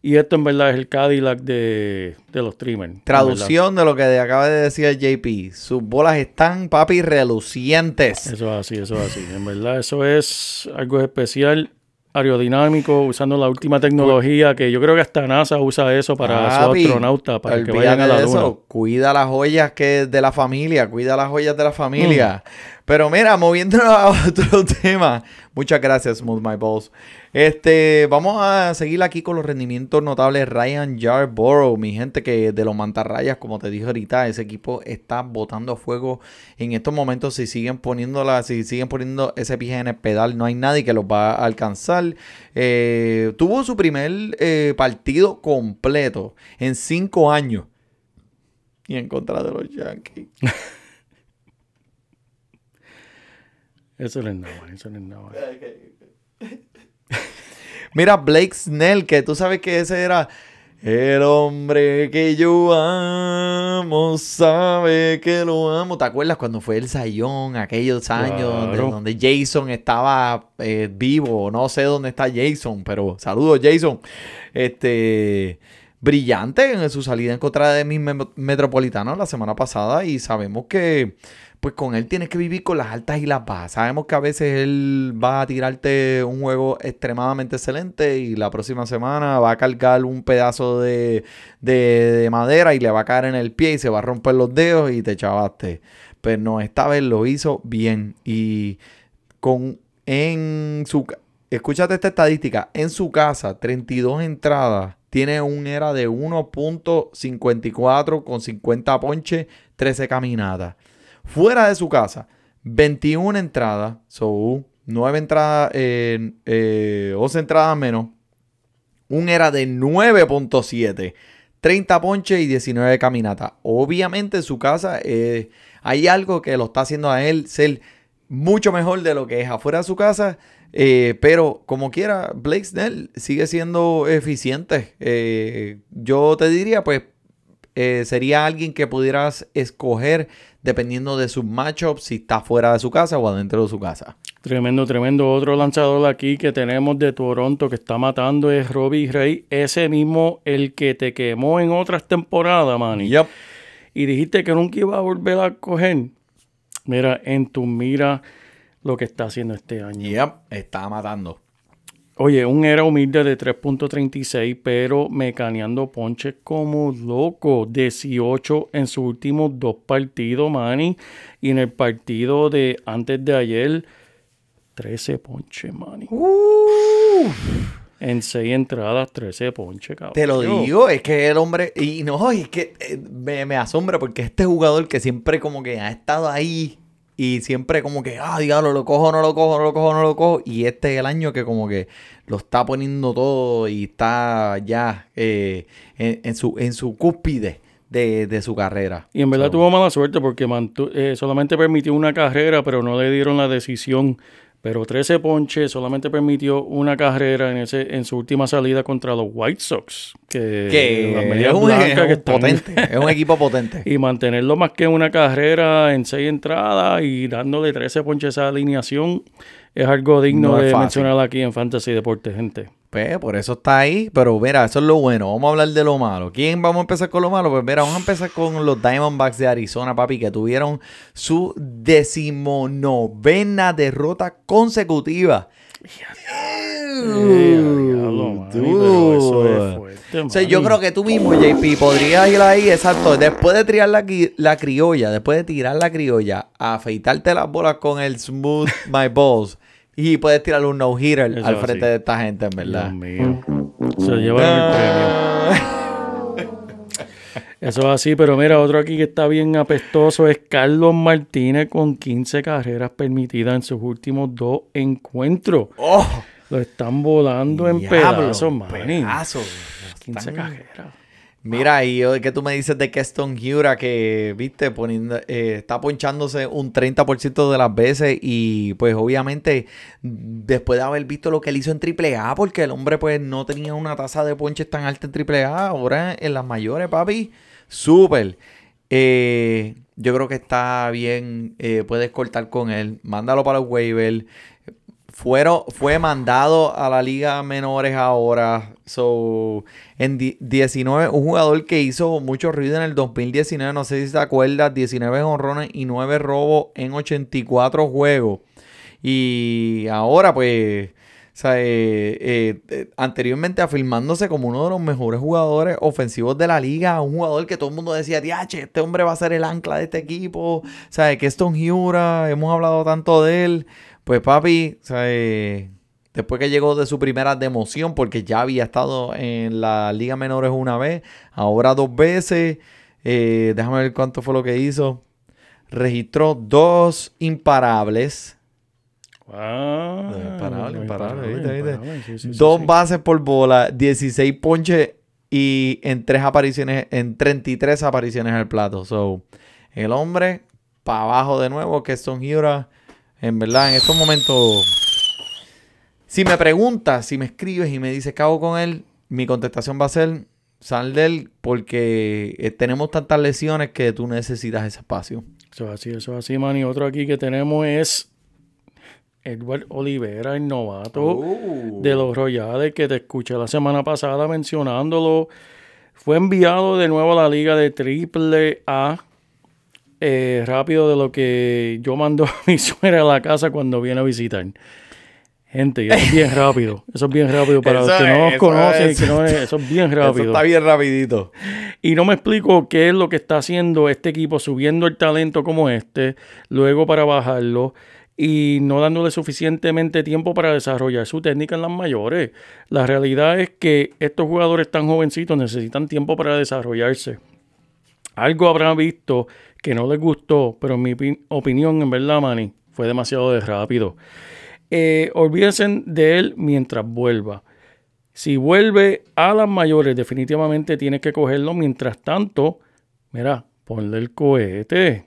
Y esto en verdad es el Cadillac de, de los trimmers. en Traducción de lo que acaba de decir el JP. Sus bolas están, papi, relucientes. Eso es así, eso es así. En verdad, eso es algo especial. Aerodinámico, usando la última tecnología, que yo creo que hasta NASA usa eso para Papi, sus astronautas, para que vayan a la luna. eso. Cuida las joyas que de la familia, cuida las joyas de la familia. Mm. Pero mira, moviéndonos a otro tema. Muchas gracias, Smooth My Balls. Este, vamos a seguir aquí con los rendimientos notables Ryan Yarborough, mi gente que de los mantarrayas, como te dije ahorita, ese equipo está botando fuego en estos momentos. Si siguen poniéndola, si siguen poniendo ese pie en el pedal, no hay nadie que los va a alcanzar. Eh, tuvo su primer eh, partido completo en cinco años y en contra de los Yankees. Eso no es nada, eso no es nada. Mira, Blake Snell, que tú sabes que ese era el hombre que yo amo, sabe que lo amo. ¿Te acuerdas cuando fue el Sayón, aquellos años donde, Claro. donde Jason estaba eh, vivo? No sé dónde está Jason, pero saludos, Jason. Este. Brillante en su salida en contra de mis me- metropolitanos la semana pasada y sabemos que pues con él tienes que vivir con las altas y las bajas. Sabemos que a veces él va a tirarte un juego extremadamente excelente y la próxima semana va a cargar un pedazo de, de- de madera y le va a caer en el pie y se va a romper los dedos y te chavaste. Pero no, esta vez lo hizo bien y con en su escúchate esta estadística, en su casa 32 entradas, tiene un era de 1.54 con 50 ponches, 13 caminadas. Fuera de su casa, 21 entradas, so 9 entradas, eh, eh, 11 entradas menos. Un era de 9.7, 30 ponches y 19 caminatas. Obviamente en su casa eh, hay algo que lo está haciendo a él ser mucho mejor de lo que es afuera de su casa. eh, pero como quiera, Blake Snell sigue siendo eficiente. Eh, yo te diría, pues, eh, sería alguien que pudieras escoger dependiendo de sus matchups, si está fuera de su casa o adentro de su casa. Tremendo, tremendo. Otro lanzador aquí que tenemos de Toronto que está matando es Robbie Ray. Ese mismo, el que te quemó en otras temporadas, Manny. Yep. Y dijiste que nunca iba a volver a coger. Mira, en tu mira lo que está haciendo este año. Yep, está matando. Oye, un era humilde de 3.36, pero mecaneando ponches como loco. 18 en sus últimos dos partidos, Manny. Y en el partido de antes de ayer, 13 ponches, Manny. En 6 entradas, 13 ponches, cabrón. Te lo digo, es que el hombre, y no, es que eh, me, me asombra porque este jugador que siempre como que ha estado ahí y siempre como que, ah, diablo, lo cojo, no lo cojo, no lo cojo, no lo cojo, y este es el año que como que lo está poniendo todo y está ya eh, en, en su, en su cúspide de, de su carrera. Y en verdad So, tuvo mala suerte porque mantu- eh, solamente permitió una carrera, pero no le dieron la decisión. Pero 13 ponches, solamente permitió una carrera en ese en su última salida contra los White Sox. Que, que es un, es que están- potente, es un equipo potente. Y mantenerlo más que una carrera en seis entradas y dándole 13 ponches a esa alineación es algo digno No de mencionar aquí en Fantasy Deporte, gente. Pues por eso está ahí, pero mira, eso es lo bueno. Vamos a hablar de lo malo. ¿Quién vamos a empezar con lo malo? Pues mira, vamos a empezar con los Diamondbacks de Arizona, papi, que tuvieron su decimonovena derrota consecutiva. O sea, yo creo que tú mismo, JP, podrías ir ahí, exacto, después de tirar la, la criolla, después de tirar la criolla, afeitarte las bolas con el Smooth My Balls y puedes tirarle un no-hitter al frente de esta gente, en verdad. Dios mío. Se llevaron el premio. Ah. Eso es así, pero mira, otro aquí que está bien apestoso es Carlos Martínez con 15 carreras permitidas en sus últimos dos encuentros. ¡Oh! Lo están volando en pedazos, maní. pedazos. 15 Están- carreras. Mira, y ¿qué tú me dices de Keston Hura que, viste, poniendo, eh, está ponchándose un 30% de las veces y pues obviamente después de haber visto lo que él hizo en AAA, porque el hombre pues no tenía una tasa de ponches tan alta en AAA, ahora en las mayores, papi, súper. Eh, yo creo que está bien, eh, puedes cortar con él, mándalo para los waivers. Fueron, fue mandado a la liga menores ahora. So, en di- 19, un jugador que hizo mucho ruido en el 2019, no sé si te acuerdas, 19 honrones y 9 robos en 84 juegos. Y ahora pues sea, eh, eh, eh, anteriormente afirmándose como uno de los mejores jugadores ofensivos de la liga, un jugador que todo el mundo decía, diache, este hombre va a ser el ancla de este equipo, o sea, que Stone Hura, hemos hablado tanto de él, pues papi, o sea, eh, después que llegó de su primera democión, porque ya había estado en la liga menores una vez, ahora dos veces, eh, déjame ver cuánto fue lo que hizo, registró dos imparables, Ah, Imparable, imparable, ¿viste? ¿viste? imparable, sí, sí, sí, Dos sí. bases por bola, 16 ponches y en tres apariciones, en 33 apariciones al plato. So, el hombre para abajo de nuevo, que son Hura. En verdad, en estos momentos, si me preguntas, si me escribes y me dices qué hago con él, mi contestación va a ser sal de él porque eh, tenemos tantas lesiones que tú necesitas ese espacio. Eso es así, eso es así, man. Y otro aquí que tenemos es Edward Olivera, el novato Uh. de los Royales, que te escuché la semana pasada mencionándolo. Fue enviado de nuevo a la liga de Triple A. eh, rápido de lo que yo mando a mi suegra a la casa cuando viene a visitar. Gente, eso es bien rápido. Eso es bien rápido para Eso los que no nos eso conocen. es. que no es- eso es bien Eso rápido. está bien rapidito. Y no me explico qué es lo que está haciendo este equipo subiendo el talento como este, luego para bajarlo y no dándole suficientemente tiempo para desarrollar su técnica en las mayores. La realidad es que estos jugadores tan jovencitos necesitan tiempo para desarrollarse. Algo habrán visto que no les gustó, pero en mi opi- opinión, en verdad, Manny, fue demasiado de rápido. Eh, olvídense de él mientras vuelva. Si vuelve a las mayores, definitivamente tienes que cogerlo. Mientras tanto, mira, ponle el cohete.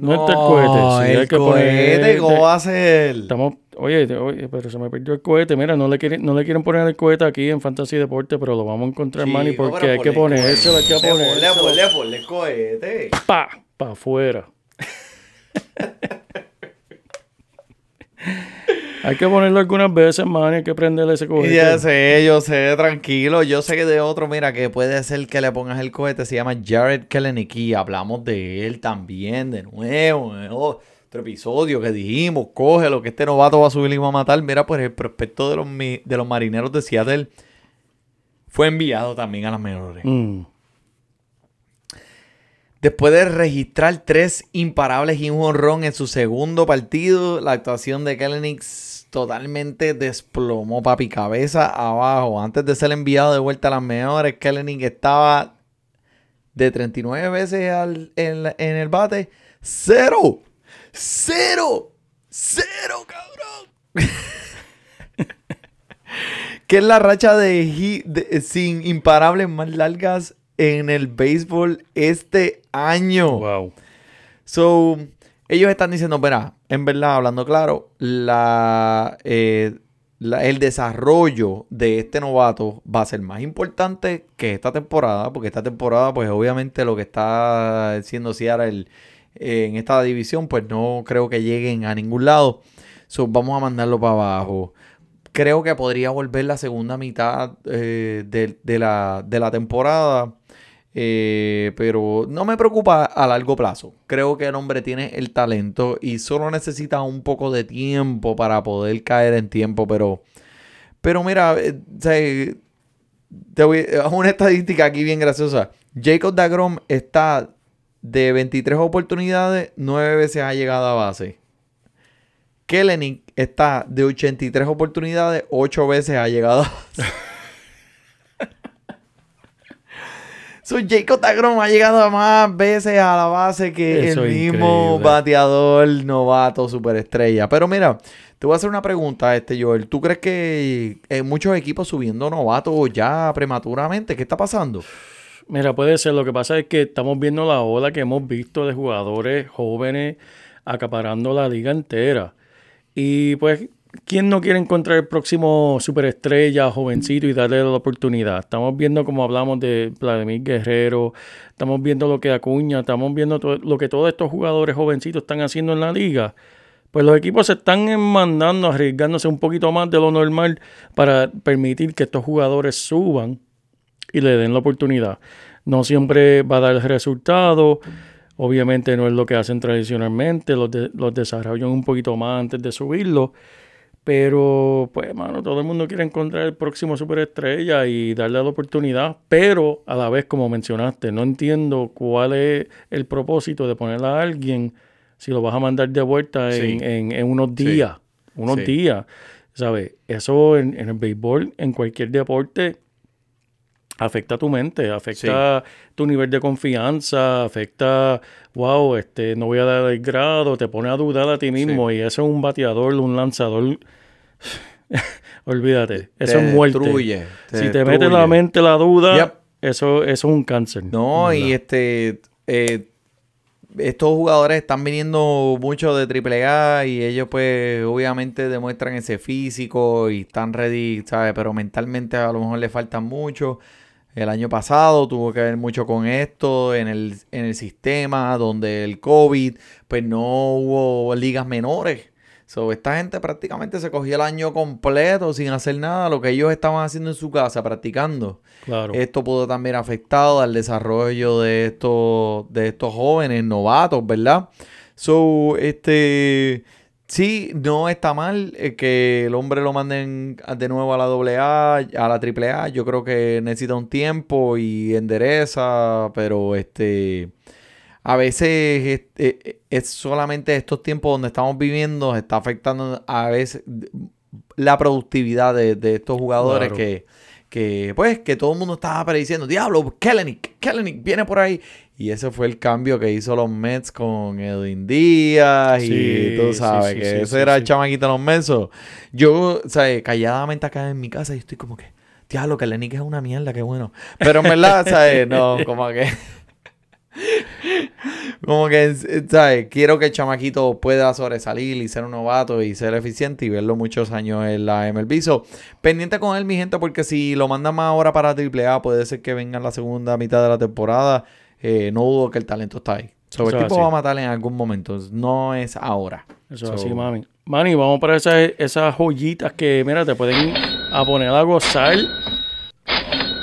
No está el cohete. El hay que cohete, poner- ¿cómo va a ser? Estamos, oye, oye, pero se me perdió el cohete. Mira, no le quieren, no le quieren poner el cohete aquí en Fantasy Deporte, pero lo vamos a encontrar, Manny, porque hay que ponérselo, hay que cohete, ponle, ponérselo. ponle, ponle cohete. pa, pa afuera. hay que ponerlo algunas veces, man, hay que prenderle ese cohete. Ya sé, yo sé, tranquilo. Yo sé que de otro, mira, que puede ser que le pongas el cohete, se llama Jared Kelenicky. Hablamos de él también, de nuevo, otro episodio que dijimos, cógelo, que este novato va a subir y va a matar. Mira, pues el prospecto de los, de los marineros de Seattle fue enviado también a las menores. Mm. Después de registrar tres imparables y un honrón en su segundo partido, la actuación de Kellenix totalmente desplomó papi cabeza abajo. Antes de ser enviado de vuelta a las mejores, Kellenix estaba de 39 veces al- en, el bate. ¡Cero! ¡Cero! ¡Cero, cabrón! que es la racha de, de- sin imparables más largas en el béisbol este año. Wow. So, ellos están diciendo, verá, en verdad, hablando claro, la, eh, la- el desarrollo de este novato va a ser más importante que esta temporada, porque esta temporada, pues obviamente lo que está haciendo Seattle eh, en esta división, pues no creo que lleguen a ningún lado. So, vamos a mandarlo para abajo. Creo que podría volver la segunda mitad eh, de, de la, de la temporada. Eh, pero no me preocupa a largo plazo. Creo que el hombre tiene el talento y solo necesita un poco de tiempo para poder caer en tiempo. Pero, pero mira, eh, eh, te voy a una estadística aquí bien graciosa. Jacob Dagrom está de 23 oportunidades, 9 veces ha llegado a base. Kellenic está de 83 oportunidades, 8 veces ha llegado a base. So, Jacob Dagrom ha llegado a más veces a la base que Eso el mismo increíble. bateador novato superestrella. Pero mira, te voy a hacer una pregunta, este Joel. ¿Tú crees que hay muchos equipos subiendo novatos ya prematuramente? ¿Qué está pasando? Mira, puede ser. Lo que pasa es que estamos viendo la ola que hemos visto de jugadores jóvenes acaparando la liga entera. Y pues, ¿quién no quiere encontrar el próximo superestrella, jovencito y darle la oportunidad? Estamos viendo como hablamos de Vladimir Guerrero, estamos viendo lo que Acuña, estamos viendo lo que todos estos jugadores jovencitos están haciendo en la liga. Pues los equipos se están mandando, arriesgándose un poquito más de lo normal para permitir que estos jugadores suban y le den la oportunidad. No siempre va a dar el resultado. Obviamente no es lo que hacen tradicionalmente. Los, de- los desarrollan un poquito más antes de subirlo. Pero, pues, mano, todo el mundo quiere encontrar el próximo superestrella y darle la oportunidad. Pero, a la vez, como mencionaste, no entiendo cuál es el propósito de poner a alguien si lo vas a mandar de vuelta en, Sí. en- en unos Sí. días. Unos Sí. días. ¿Sabes? Eso en, en el béisbol, en cualquier deporte, afecta tu mente, afecta tu nivel de confianza, afecta, wow, este, no voy a dar el grado, te pone a dudar a ti mismo y eso es un bateador, un lanzador. Olvídate, eso Te es muerte. destruye, te si te mete en la mente la duda, Yep. eso, eso es un cáncer. No, ¿verdad? y este. eh, estos jugadores están viniendo mucho de AAA y ellos, pues, obviamente demuestran ese físico y están ready, ¿sabes? Pero mentalmente a lo mejor le faltan mucho. El año pasado tuvo que ver mucho con esto en el, en el sistema, donde el COVID, pues no hubo ligas menores. So, esta gente prácticamente se cogió el año completo sin hacer nada, lo que ellos estaban haciendo en su casa, practicando. Claro. Esto pudo también afectado al desarrollo de estos, de estos jóvenes novatos, ¿verdad? So, este, sí, no está mal eh, que el hombre lo manden de nuevo a la AA, a la AAA. Yo creo que necesita un tiempo y endereza, pero este, a veces es, es- es solamente estos tiempos donde estamos viviendo, está afectando a veces la productividad de, de estos jugadores Claro. que, que, pues, que todo el mundo estaba prediciendo, diablo, Kellenic, Kellenic viene por ahí. Y ese fue el cambio que hizo los Mets con Edwin Díaz Sí, y tú sabes sí, que sí, ese sí, era el chamaquito de los Mets. Yo, o sea, calladamente acá en mi casa y estoy como que, diablo, Kellenic es una mierda, qué bueno. Pero en verdad, ¿sabes? No, como que... Como que, ¿sabes? Quiero que el chamaquito pueda sobresalir y ser un novato y ser eficiente y verlo muchos años en la MLB. So, pendiente con él, mi gente, porque si lo mandan más ahora para AAA, puede ser que venga en la segunda mitad de la temporada. Eh, no dudo que el talento está ahí. So, el tipo así. va a matar en algún momento. No es ahora. Eso So, es así, mami. Manny, vamos para esas, esas joyitas que, mira, te pueden a poner a gozar.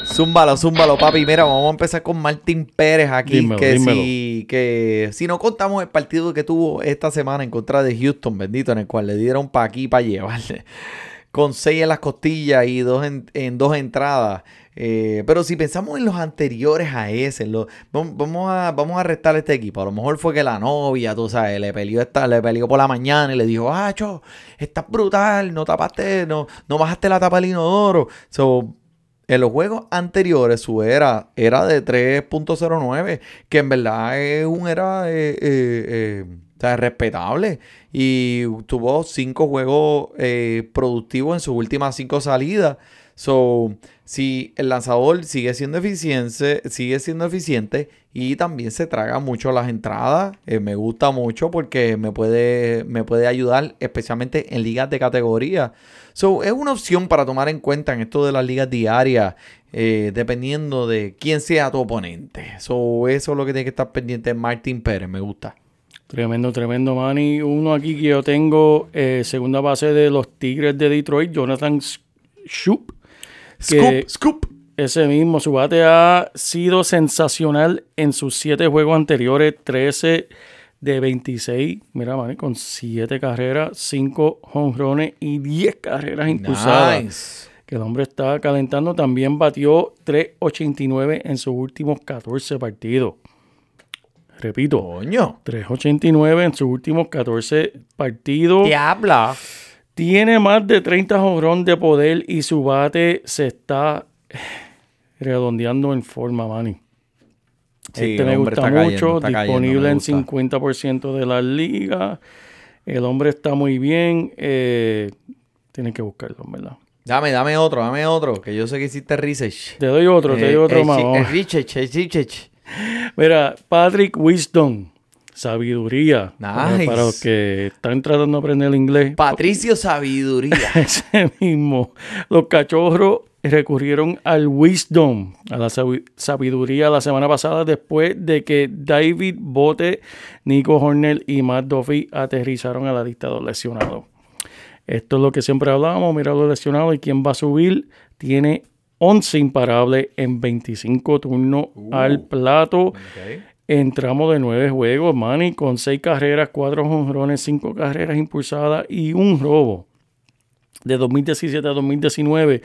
Zúmbalo, zúmbalo, papi. Mira, vamos a empezar con Martín Pérez aquí. Dímelo, que, dímelo. Si, que si no contamos el partido que tuvo esta semana en contra de Houston, bendito, en el cual le dieron para aquí para llevarle. Con seis en las costillas y dos en, en dos entradas. Eh, pero si pensamos en los anteriores a ese, los- vam- vamos, a, vamos a restar este equipo. A lo mejor fue que la novia, tú sabes, le peleó, esta, le peleó por la mañana y le dijo, ah, cho, estás brutal, no tapaste, no, no bajaste la tapa del inodoro. So, en los juegos anteriores su era era de 3.09, que en verdad es un era eh, eh, eh, respetable. Y tuvo cinco juegos productivos en sus últimas cinco salidas. So, si el lanzador sigue siendo eficiente, sigue siendo eficiente y también se traga mucho las entradas, eh, me gusta mucho porque me puede, me puede ayudar, especialmente en ligas de categoría. So, es una opción para tomar en cuenta en esto de las ligas diarias, eh, dependiendo de quién sea tu oponente. So, eso es lo que tiene que estar pendiente Martín Pérez, me gusta. Tremendo, tremendo, Manny. Uno aquí que yo tengo, eh, segunda base de los Tigres de Detroit, Jonathan Scoop. Scoop, scoop. Ese mismo, su bate ha sido sensacional en sus siete juegos anteriores, 13 de 26, mira, Manny, con siete carreras, cinco jonrones y 10 carreras impulsadas. Nice. Que el hombre está calentando. También batió 3.89 en sus últimos 14 partidos. Repito, Coño. 3.89 en sus últimos 14 partidos. Diabla. Tiene más de 30 jonrón de poder y su bate se está redondeando en forma, Manny. Sí, este me gusta mucho, cayendo, disponible en gusta. 50% de la liga. El hombre está muy bien. Eh, tienen que buscarlo, ¿verdad? Dame, dame otro, dame otro, que yo sé que hiciste research. Te doy otro, te doy Eh, otro eh, más. eh, eh. Mira, Patrick Wisdom, sabiduría. Para- Nice. Para los que están tratando de aprender el inglés. Patricio Sabiduría. Ese mismo. Los cachorros recurrieron al wisdom, a la sabi- sabiduría la semana pasada después de que David Bote, Nico Hornell y Matt Duffy aterrizaron a la lista de los lesionados. Esto es lo que siempre hablábamos, mira los lesionados y quién va a subir. Tiene 11 imparables en 25 turnos al plato. Entramos de nueve juegos, Manny, con seis carreras, cuatro jonrones, cinco carreras impulsadas y un robo. de 2017 a 2019.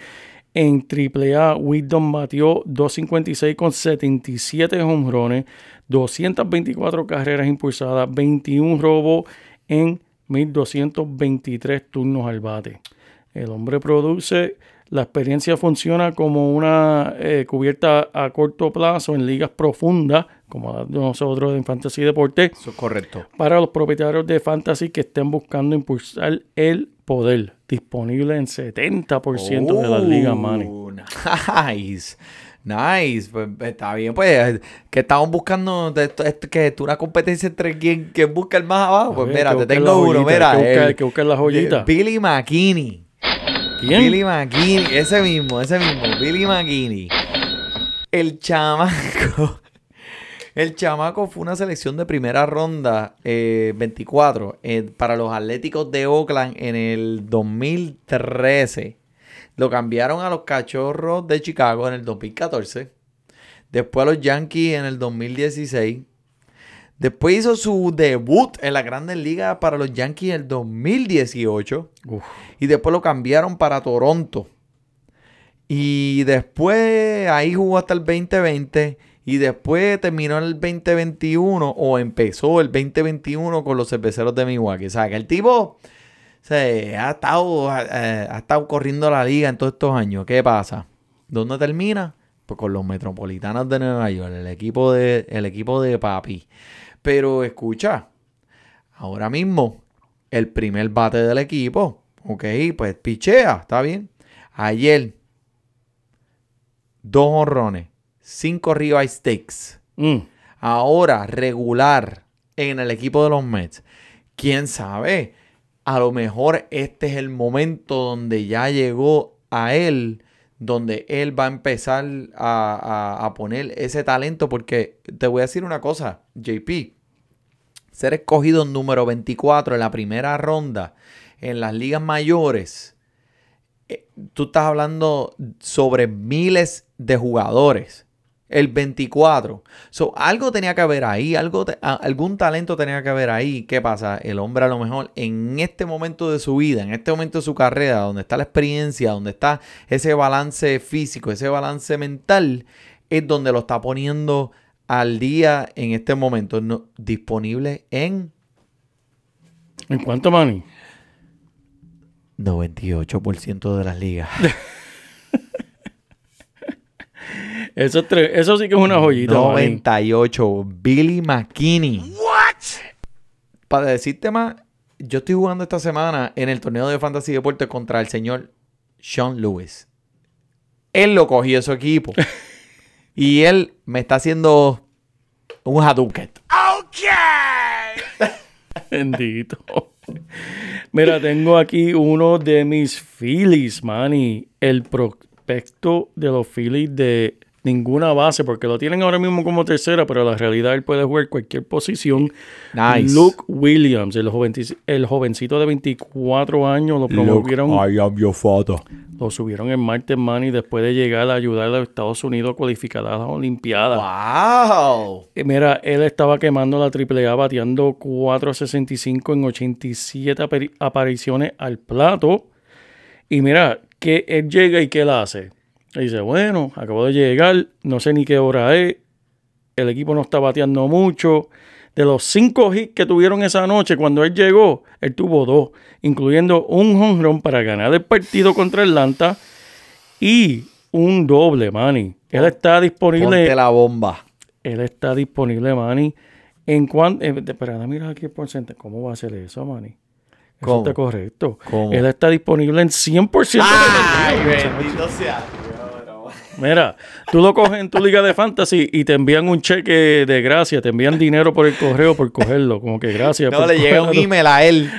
En AAA, Wisdom batió 256 con 77 jonrones, 224 carreras impulsadas, 21 robos en 1223 turnos al bate. El hombre produce, la experiencia funciona como una eh, cubierta a corto plazo en ligas profundas, como nosotros en Fantasy Deporte, Eso es correcto. para los propietarios de Fantasy que estén buscando impulsar el poder. Disponible en 70% de las ligas, Manny. Nice. Nice. Pues está bien, pues. Que estamos buscando de esto, esto- que es una competencia entre quién, quién busca el más abajo. Pues mira, te tengo uno, joyita, mira. que buscar- el- que buscar la joyita. Billy McKinney. ¿Quién? Billy McKinney, ese mismo, ese mismo, Billy McKinney. El chamaco. El chamaco fue una selección de primera ronda, eh, 24, eh, para los Atléticos de Oakland en el 2013. Lo cambiaron a los Cachorros de Chicago en el 2014. Después a los Yankees en el 2016. Después hizo su debut en la Grandes Ligas para los Yankees en el 2018. Uf. Y después lo cambiaron para Toronto. Y después ahí jugó hasta el 2020. Y después terminó el 2021 o empezó el 2021 con los cerveceros de Milwaukee. O sea, que el tipo se ha, estado, ha estado corriendo la liga en todos estos años. ¿Qué pasa? ¿Dónde termina? Pues con los Metropolitanos de Nueva York, el equipo de, el equipo de papi. Pero escucha, ahora mismo, el primer bate del equipo, ok, pues pichea, está bien. Ayer, dos honrones, cinco ribeye stakes. Mm. Ahora, regular en el equipo de los Mets. ¿Quién sabe? A lo mejor este es el momento donde ya llegó a él, donde él va a empezar a, a- a poner ese talento. Porque te voy a decir una cosa, JP. Ser escogido número 24 en la primera ronda en las ligas mayores eh, tú estás hablando sobre miles de jugadores. El 24. So, algo tenía que haber ahí, algo te- algún talento tenía que haber ahí. ¿Qué pasa? El hombre a lo mejor en este momento de su vida, en este momento de su carrera, donde está la experiencia, donde está ese balance físico, ese balance mental, es donde lo está poniendo al día en este momento. No- disponible en ¿En cuánto, Manny? 98% de las ligas. Eso, es tre- eso sí que es una joyita, Manny. 98. Billy McKinney. Para decirte más, yo estoy jugando esta semana en el torneo de Fantasy Deportes contra el señor Sean Lewis. Él lo cogió su equipo. y él me está haciendo un Hadouken. Bendito. Mira, tengo aquí uno de mis Phillies, Manny. El prospecto de los Phillies de ninguna base, porque lo tienen ahora mismo como tercera, pero la realidad él puede jugar cualquier posición. Nice. Luke Williams, el, jovenci- el jovencito de 24 años, lo promovieron, I am your father. lo subieron en martes, Manny, después de llegar a ayudar a los Estados Unidos a cualificar a las Olimpiadas. Wow. Mira, él estaba quemando la AAA bateando 4.65 en 87 apari- apariciones al plato. Y mira, que él llega y ¿qué él hace? Él dice, bueno, acabo de llegar, no sé ni qué hora es, el equipo no está bateando mucho. De los cinco hits que tuvieron esa noche, cuando él llegó, él tuvo dos, incluyendo un home para ganar el partido contra Atlanta y un doble, Manny. Él está disponible. Ponte la bomba. Él está disponible, Manny. En cuanto. Eh, espera, mira aquí el porcentaje. ¿Cómo va a ser eso, Manny? Eso ¿Cómo? está correcto. ¿Cómo? Él está disponible en 100% de Ay, bendito sea. Mira, tú lo coges en tu liga de fantasy y te envían un cheque de gracia, te envían dinero por el correo por cogerlo. Como que gracias. No, por le llega un email a él.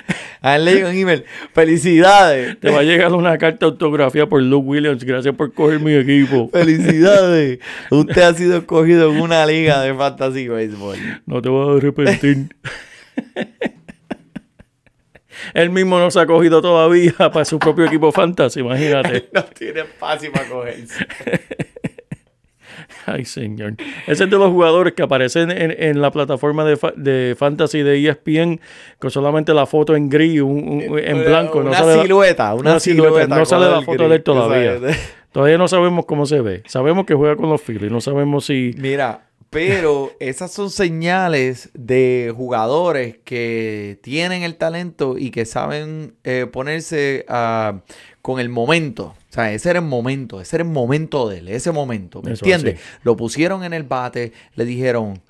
A él le llega un email. Felicidades. Te va a llegar una carta autografía por Luke Williams. Gracias por coger mi equipo. Felicidades. Usted ha sido escogido en una liga de fantasy baseball. No te vas a arrepentir. Él mismo no se ha cogido todavía para su propio equipo fantasy, imagínate. No tiene espacio para cogerse. Ay, señor. Ese es de los jugadores que aparecen en, en la plataforma de, fa- de Fantasy de ESPN con solamente la foto en gris, un- un- en blanco. no una la- silueta, una, una silueta, silueta. no sale la foto gris, de él todavía. Todavía no sabemos cómo se ve. Sabemos que juega con los Phillies. No sabemos si... Mira, pero esas son señales de jugadores que tienen el talento y que saben eh, ponerse ah, con el momento. O sea, ese era el momento, ese era el momento de él, ese momento. ¿Me Eso entiendes? Lo pusieron en el bate, le dijeron,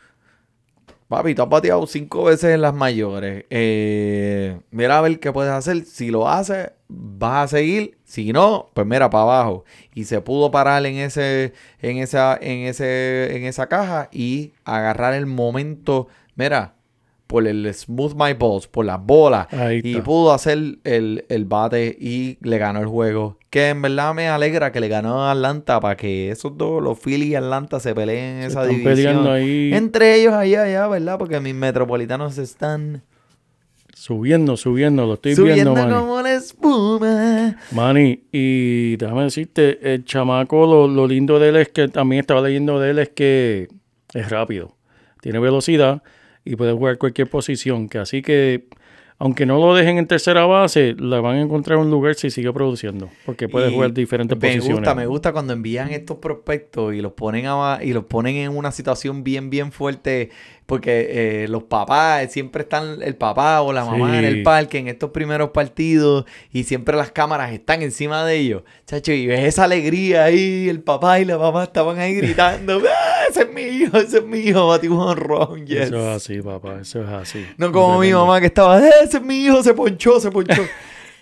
papi, tú has bateado cinco veces en las mayores. eh, mira a ver qué puedes hacer. Si lo haces, vas a seguir. Si no, pues mira para abajo. Y se pudo parar en ese, en esa, en ese, en esa caja y agarrar el momento. Mira, por el smooth my balls, por las bolas. Y pudo hacer el, el bate y le ganó el juego. Que en verdad me alegra que le ganó a Atlanta para que esos dos, los Phillies y Atlanta, se peleen en Se esa están división. peleando ahí. Entre ellos allá, allá, ¿verdad? Porque mis metropolitanos están Subiendo, subiendo, lo estoy subiendo viendo, Manny. como la espuma. Manny, y déjame decirte, el chamaco, lo, lo lindo de él es que también estaba leyendo de él es que es rápido, tiene velocidad y puede jugar cualquier posición. Que así que, aunque no lo dejen en tercera base, le van a encontrar un lugar si sigue produciendo, porque puede Y jugar diferentes me posiciones. gusta, me gusta cuando envían estos prospectos y los ponen a- y los ponen en una situación bien, bien fuerte. Porque eh, los papás, siempre están el papá o la mamá en el parque en estos primeros partidos y siempre las cámaras están encima de ellos. Chacho, y ves esa alegría ahí, el papá y la mamá estaban ahí gritando, "Ah, ese es mi hijo, ese es mi hijo, batimos un honrón, yes". Eso es así, papá, eso es así. No como mi mamá que estaba, "Eh, ese es mi hijo, se ponchó, se ponchó.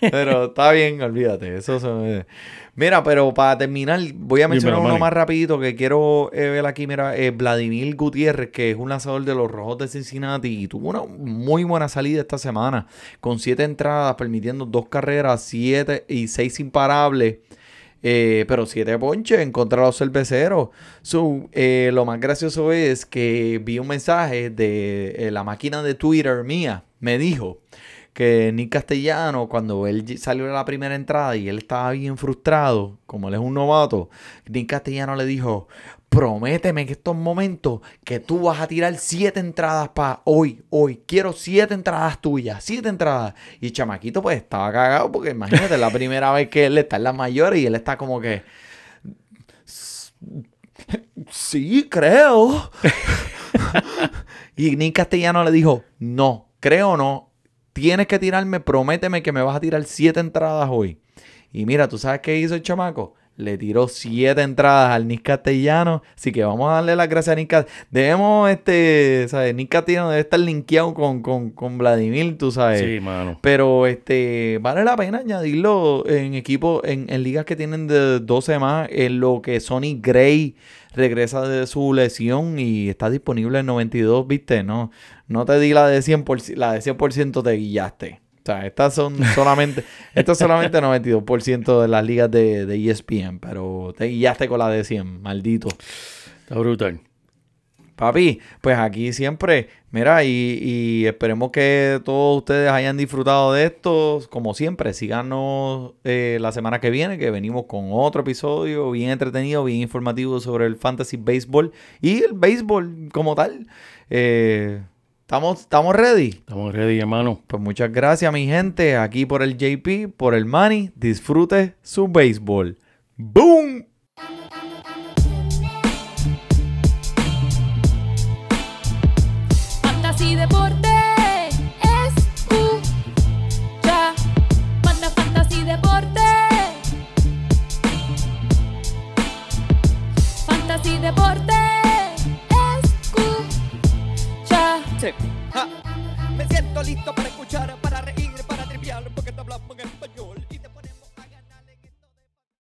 pero está bien, olvídate. Eso se- Mira, pero para terminar, voy a mencionar Dímelo, uno más rapidito que quiero eh, ver aquí. Mira, eh, Vladimir Gutiérrez, que es un lanzador de los Rojos de Cincinnati y tuvo una muy buena salida esta semana con siete entradas, permitiendo dos carreras, siete y seis imparables. Eh, pero siete ponches en contra de los cerveceros. So, eh, lo más gracioso es que vi un mensaje de eh, la máquina de Twitter mía. Me dijo que Nick Castellano, cuando él salió de la primera entrada y él estaba bien frustrado, como él es un novato, Nick Castellano le dijo, prométeme en estos momentos que tú vas a tirar siete entradas para hoy, hoy. Quiero siete entradas tuyas, siete entradas. Y chamaquito pues estaba cagado porque imagínate, la primera vez que él está en las mayores y él está como que... Sí, creo. y Nick Castellano le dijo, no, creo no, tienes que tirarme, prométeme que me vas a tirar siete entradas hoy. Y mira, ¿tú sabes qué hizo el chamaco? Le tiró siete entradas al Nick Castellano. Así que vamos a darle las gracias a Nick Castellano. Debemos, este, ¿sabes? Nick Castellano debe estar linkeado con, con, con Vladimir, tú sabes. Sí, mano. Pero este vale la pena añadirlo en equipos, en, en ligas que tienen de 12 más, en lo que Sonny Gray regresa de su lesión y está disponible en 92, ¿viste? No, no te di la de 100%, la de 100% te guillaste. O sea, estas son solamente, esto es solamente 92% de las ligas de, de ESPN, pero te guillaste con la de 100, maldito. Está brutal. Papi, pues aquí siempre, mira, y, y esperemos que todos ustedes hayan disfrutado de esto. Como siempre, síganos eh, la semana que viene, que venimos con otro episodio bien entretenido, bien informativo sobre el fantasy baseball y el béisbol como tal. Eh, ¿estamos, ¿Estamos ready? Estamos ready, hermano. Pues muchas gracias, mi gente, aquí por el JP, por el Money. Disfrute su béisbol. ¡Boom! Fantasy Deporte. Escucha. Manda Fantasy Deporte. Fantasy Deporte. Me siento listo para escuchar, para reír